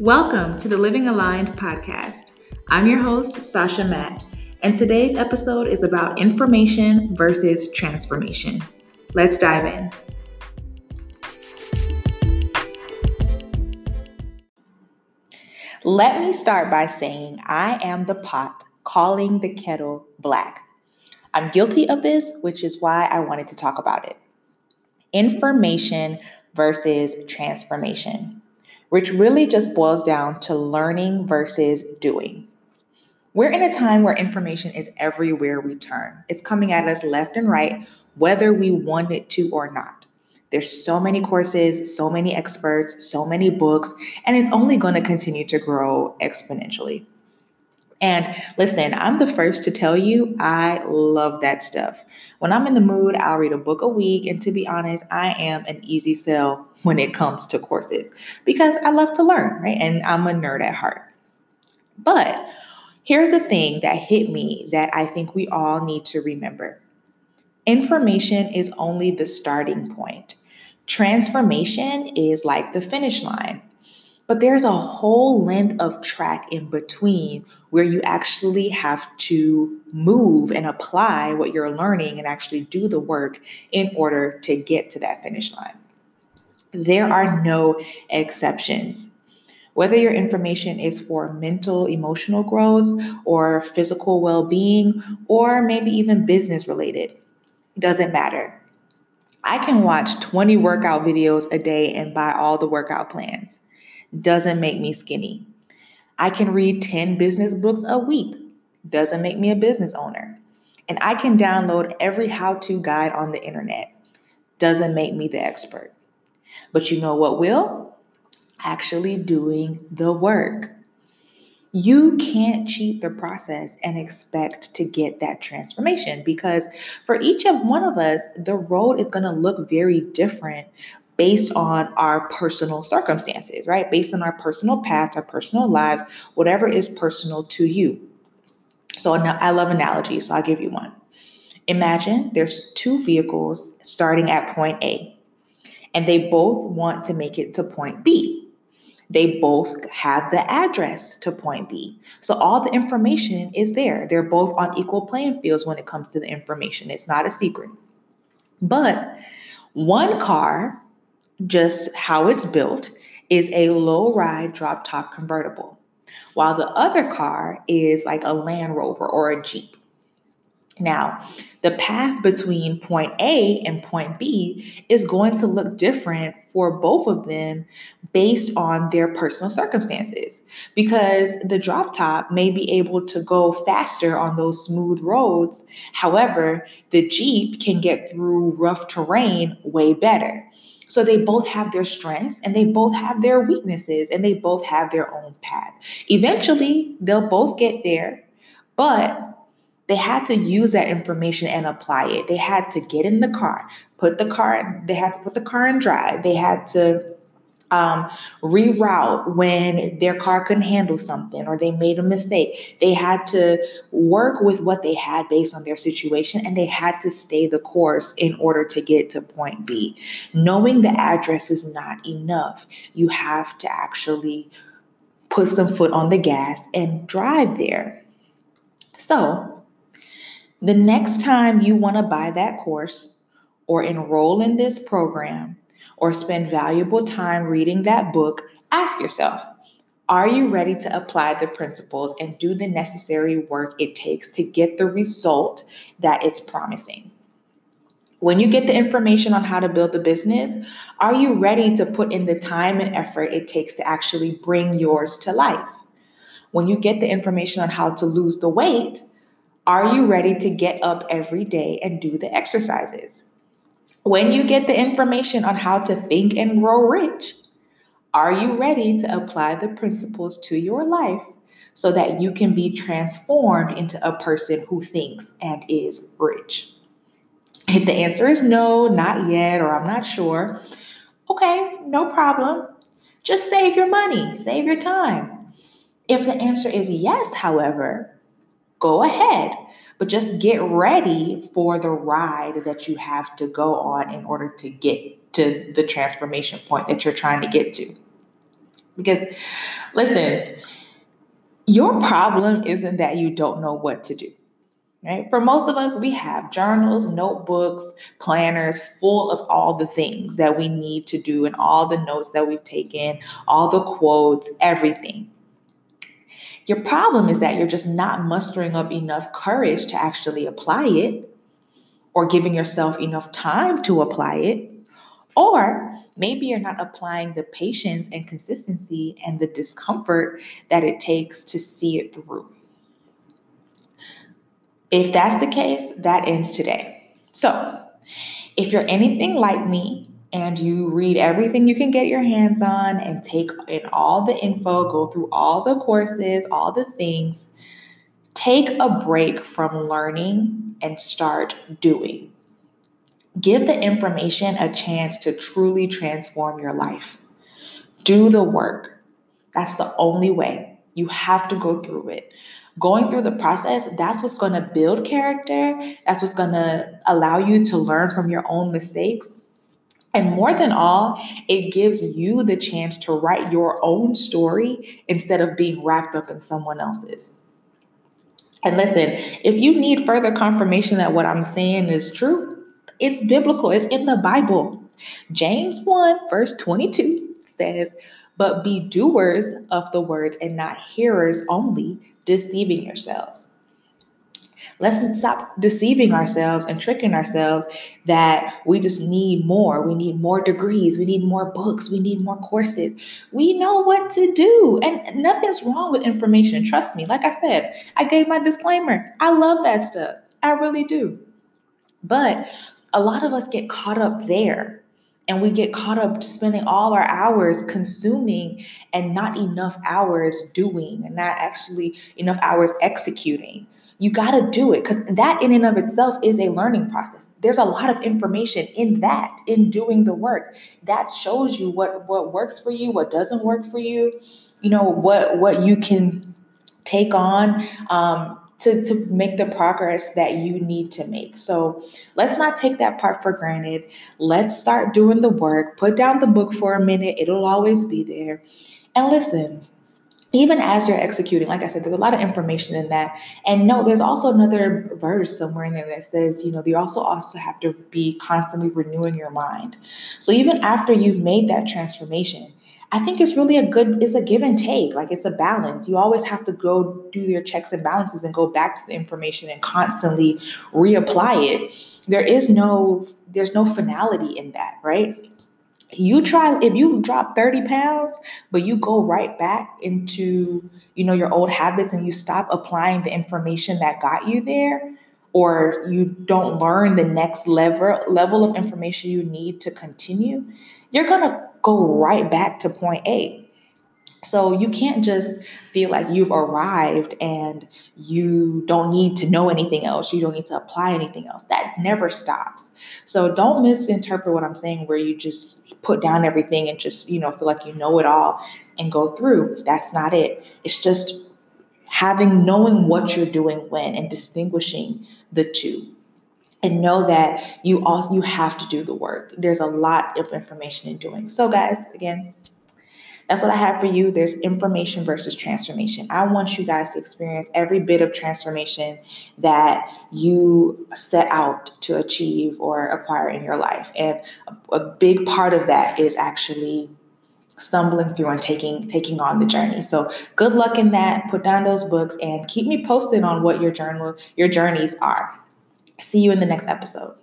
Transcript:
Welcome to the Living Aligned podcast. I'm your host, Sasha Matt, and today's episode is about information versus transformation. Let's dive in. Let me start by saying I am the pot calling the kettle black. I'm guilty of this, which is why I wanted to talk about it. Information versus transformation which really just boils down to learning versus doing. We're in a time where information is everywhere we turn. It's coming at us left and right, whether we want it to or not. There's so many courses, so many experts, so many books, and it's only going to continue to grow exponentially. And listen, I'm the first to tell you, I love that stuff. When I'm in the mood, I'll read a book a week. And to be honest, I am an easy sell when it comes to courses because I love to learn, right? And I'm a nerd at heart. But here's the thing that hit me that I think we all need to remember information is only the starting point, transformation is like the finish line. But there's a whole length of track in between where you actually have to move and apply what you're learning and actually do the work in order to get to that finish line. There are no exceptions. Whether your information is for mental, emotional growth, or physical well being, or maybe even business related, doesn't matter. I can watch 20 workout videos a day and buy all the workout plans doesn't make me skinny. I can read 10 business books a week, doesn't make me a business owner. And I can download every how to guide on the internet, doesn't make me the expert. But you know what will? Actually doing the work. You can't cheat the process and expect to get that transformation because for each of one of us, the road is going to look very different based on our personal circumstances, right? Based on our personal path, our personal lives, whatever is personal to you. So I love analogies, so I'll give you one. Imagine there's two vehicles starting at point A, and they both want to make it to point B. They both have the address to point B. So all the information is there. They're both on equal playing fields when it comes to the information. It's not a secret. But one car just how it's built, is a low ride drop top convertible, while the other car is like a Land Rover or a Jeep. Now, the path between point A and point B is going to look different for both of them based on their personal circumstances because the drop top may be able to go faster on those smooth roads. However, the Jeep can get through rough terrain way better. So they both have their strengths and they both have their weaknesses and they both have their own path. Eventually, they'll both get there, but they had to use that information and apply it. They had to get in the car, put the car, they had to put the car in drive. They had to um, reroute when their car couldn't handle something or they made a mistake. They had to work with what they had based on their situation and they had to stay the course in order to get to point B. Knowing the address is not enough. You have to actually put some foot on the gas and drive there. So, the next time you want to buy that course or enroll in this program, or spend valuable time reading that book, ask yourself Are you ready to apply the principles and do the necessary work it takes to get the result that it's promising? When you get the information on how to build the business, are you ready to put in the time and effort it takes to actually bring yours to life? When you get the information on how to lose the weight, are you ready to get up every day and do the exercises? When you get the information on how to think and grow rich, are you ready to apply the principles to your life so that you can be transformed into a person who thinks and is rich? If the answer is no, not yet, or I'm not sure, okay, no problem. Just save your money, save your time. If the answer is yes, however, go ahead but just get ready for the ride that you have to go on in order to get to the transformation point that you're trying to get to. Because listen, your problem isn't that you don't know what to do. Right? For most of us, we have journals, notebooks, planners full of all the things that we need to do and all the notes that we've taken, all the quotes, everything. Your problem is that you're just not mustering up enough courage to actually apply it or giving yourself enough time to apply it. Or maybe you're not applying the patience and consistency and the discomfort that it takes to see it through. If that's the case, that ends today. So, if you're anything like me and you read everything you can get your hands on and take in all the info, go through all the courses, all the things, take a break from learning and start doing. Give the information a chance to truly transform your life. Do the work. That's the only way. You have to go through it. Going through the process, that's what's going to build character. That's what's going to allow you to learn from your own mistakes. And more than all, it gives you the chance to write your own story instead of being wrapped up in someone else's. And listen, if you need further confirmation that what I'm saying is true, it's biblical, it's in the Bible. James 1, verse 22 says, But be doers of the words and not hearers only, deceiving yourselves. Let's stop deceiving ourselves and tricking ourselves that we just need more. We need more degrees. We need more books. We need more courses. We know what to do. And nothing's wrong with information. Trust me. Like I said, I gave my disclaimer. I love that stuff. I really do. But a lot of us get caught up there and we get caught up spending all our hours consuming and not enough hours doing and not actually enough hours executing. You got to do it because that, in and of itself, is a learning process. There's a lot of information in that, in doing the work. That shows you what what works for you, what doesn't work for you. You know what what you can take on. Um, to, to make the progress that you need to make. So let's not take that part for granted. Let's start doing the work. Put down the book for a minute, it'll always be there. And listen, even as you're executing, like I said, there's a lot of information in that. And no, there's also another verse somewhere in there that says, you know, you also also have to be constantly renewing your mind. So even after you've made that transformation, I think it's really a good, it's a give and take. Like it's a balance. You always have to go do your checks and balances and go back to the information and constantly reapply it. There is no, there's no finality in that, right? You try if you drop 30 pounds, but you go right back into, you know, your old habits and you stop applying the information that got you there, or you don't learn the next level level of information you need to continue, you're gonna go right back to point A. So you can't just feel like you've arrived and you don't need to know anything else. You don't need to apply anything else. That never stops. So don't misinterpret what I'm saying where you just put down everything and just, you know, feel like you know it all and go through. That's not it. It's just having knowing what you're doing when and distinguishing the two and know that you also you have to do the work. There's a lot of information in doing. So guys, again, that's what I have for you. There's information versus transformation. I want you guys to experience every bit of transformation that you set out to achieve or acquire in your life. And a, big part of that is actually stumbling through and taking taking on the journey. So good luck in that. Put down those books and keep me posted on what your journal your journeys are. See you in the next episode.